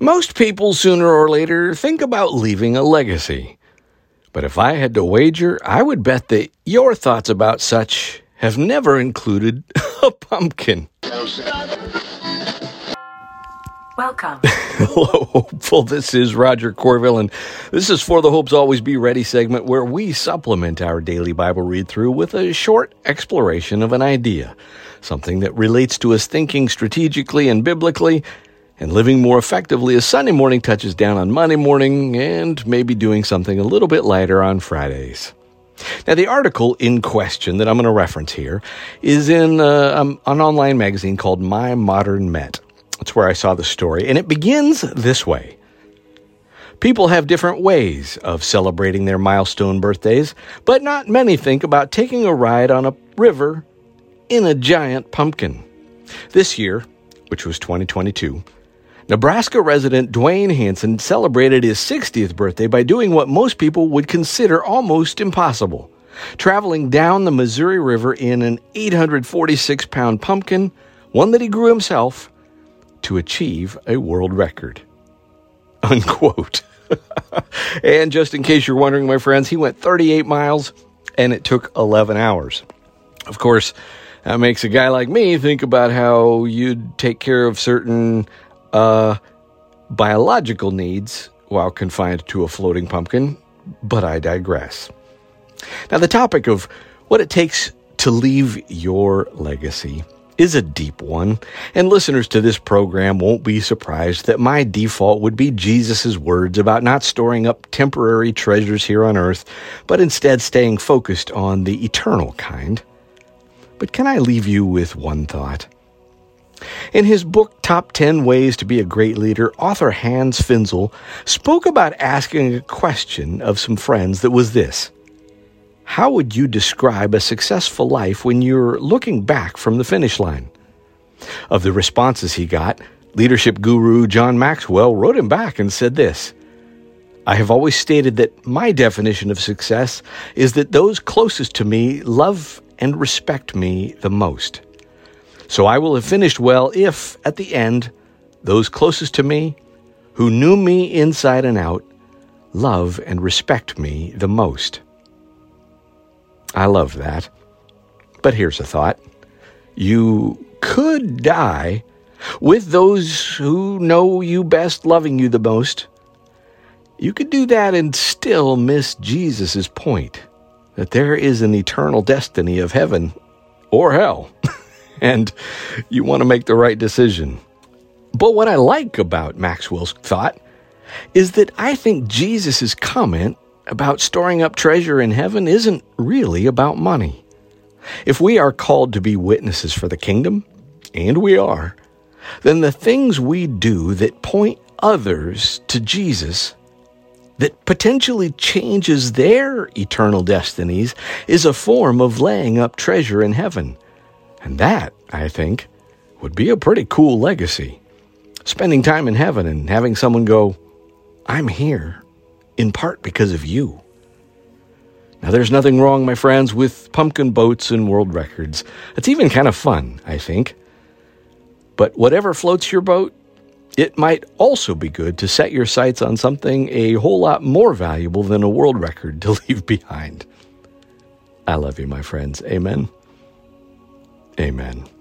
Most people sooner or later think about leaving a legacy. But if I had to wager, I would bet that your thoughts about such have never included a pumpkin. Welcome. Hello, hopeful. This is Roger Corville, and this is for the Hopes Always Be Ready segment where we supplement our daily Bible read through with a short exploration of an idea, something that relates to us thinking strategically and biblically and living more effectively as Sunday morning touches down on Monday morning and maybe doing something a little bit lighter on Fridays. Now, the article in question that I'm going to reference here is in uh, um, an online magazine called My Modern Met. That's where I saw the story, and it begins this way. People have different ways of celebrating their milestone birthdays, but not many think about taking a ride on a river in a giant pumpkin. This year, which was 2022, Nebraska resident Duane Hansen celebrated his 60th birthday by doing what most people would consider almost impossible traveling down the Missouri River in an 846 pound pumpkin, one that he grew himself, to achieve a world record. Unquote. and just in case you're wondering, my friends, he went 38 miles and it took 11 hours. Of course, that makes a guy like me think about how you'd take care of certain uh, biological needs while confined to a floating pumpkin, but I digress. Now, the topic of what it takes to leave your legacy is a deep one, and listeners to this program won't be surprised that my default would be Jesus' words about not storing up temporary treasures here on earth, but instead staying focused on the eternal kind. But can I leave you with one thought? In his book Top 10 Ways to Be a Great Leader, author Hans Finzel spoke about asking a question of some friends that was this How would you describe a successful life when you're looking back from the finish line? Of the responses he got, leadership guru John Maxwell wrote him back and said this I have always stated that my definition of success is that those closest to me love and respect me the most. So I will have finished well if, at the end, those closest to me, who knew me inside and out, love and respect me the most. I love that. But here's a thought you could die with those who know you best loving you the most. You could do that and still miss Jesus' point that there is an eternal destiny of heaven or hell. and you want to make the right decision. But what I like about Maxwell's thought is that I think Jesus' comment about storing up treasure in heaven isn't really about money. If we are called to be witnesses for the kingdom, and we are, then the things we do that point others to Jesus, that potentially changes their eternal destinies, is a form of laying up treasure in heaven. And that, I think, would be a pretty cool legacy. Spending time in heaven and having someone go, I'm here in part because of you. Now, there's nothing wrong, my friends, with pumpkin boats and world records. It's even kind of fun, I think. But whatever floats your boat, it might also be good to set your sights on something a whole lot more valuable than a world record to leave behind. I love you, my friends. Amen. Amen.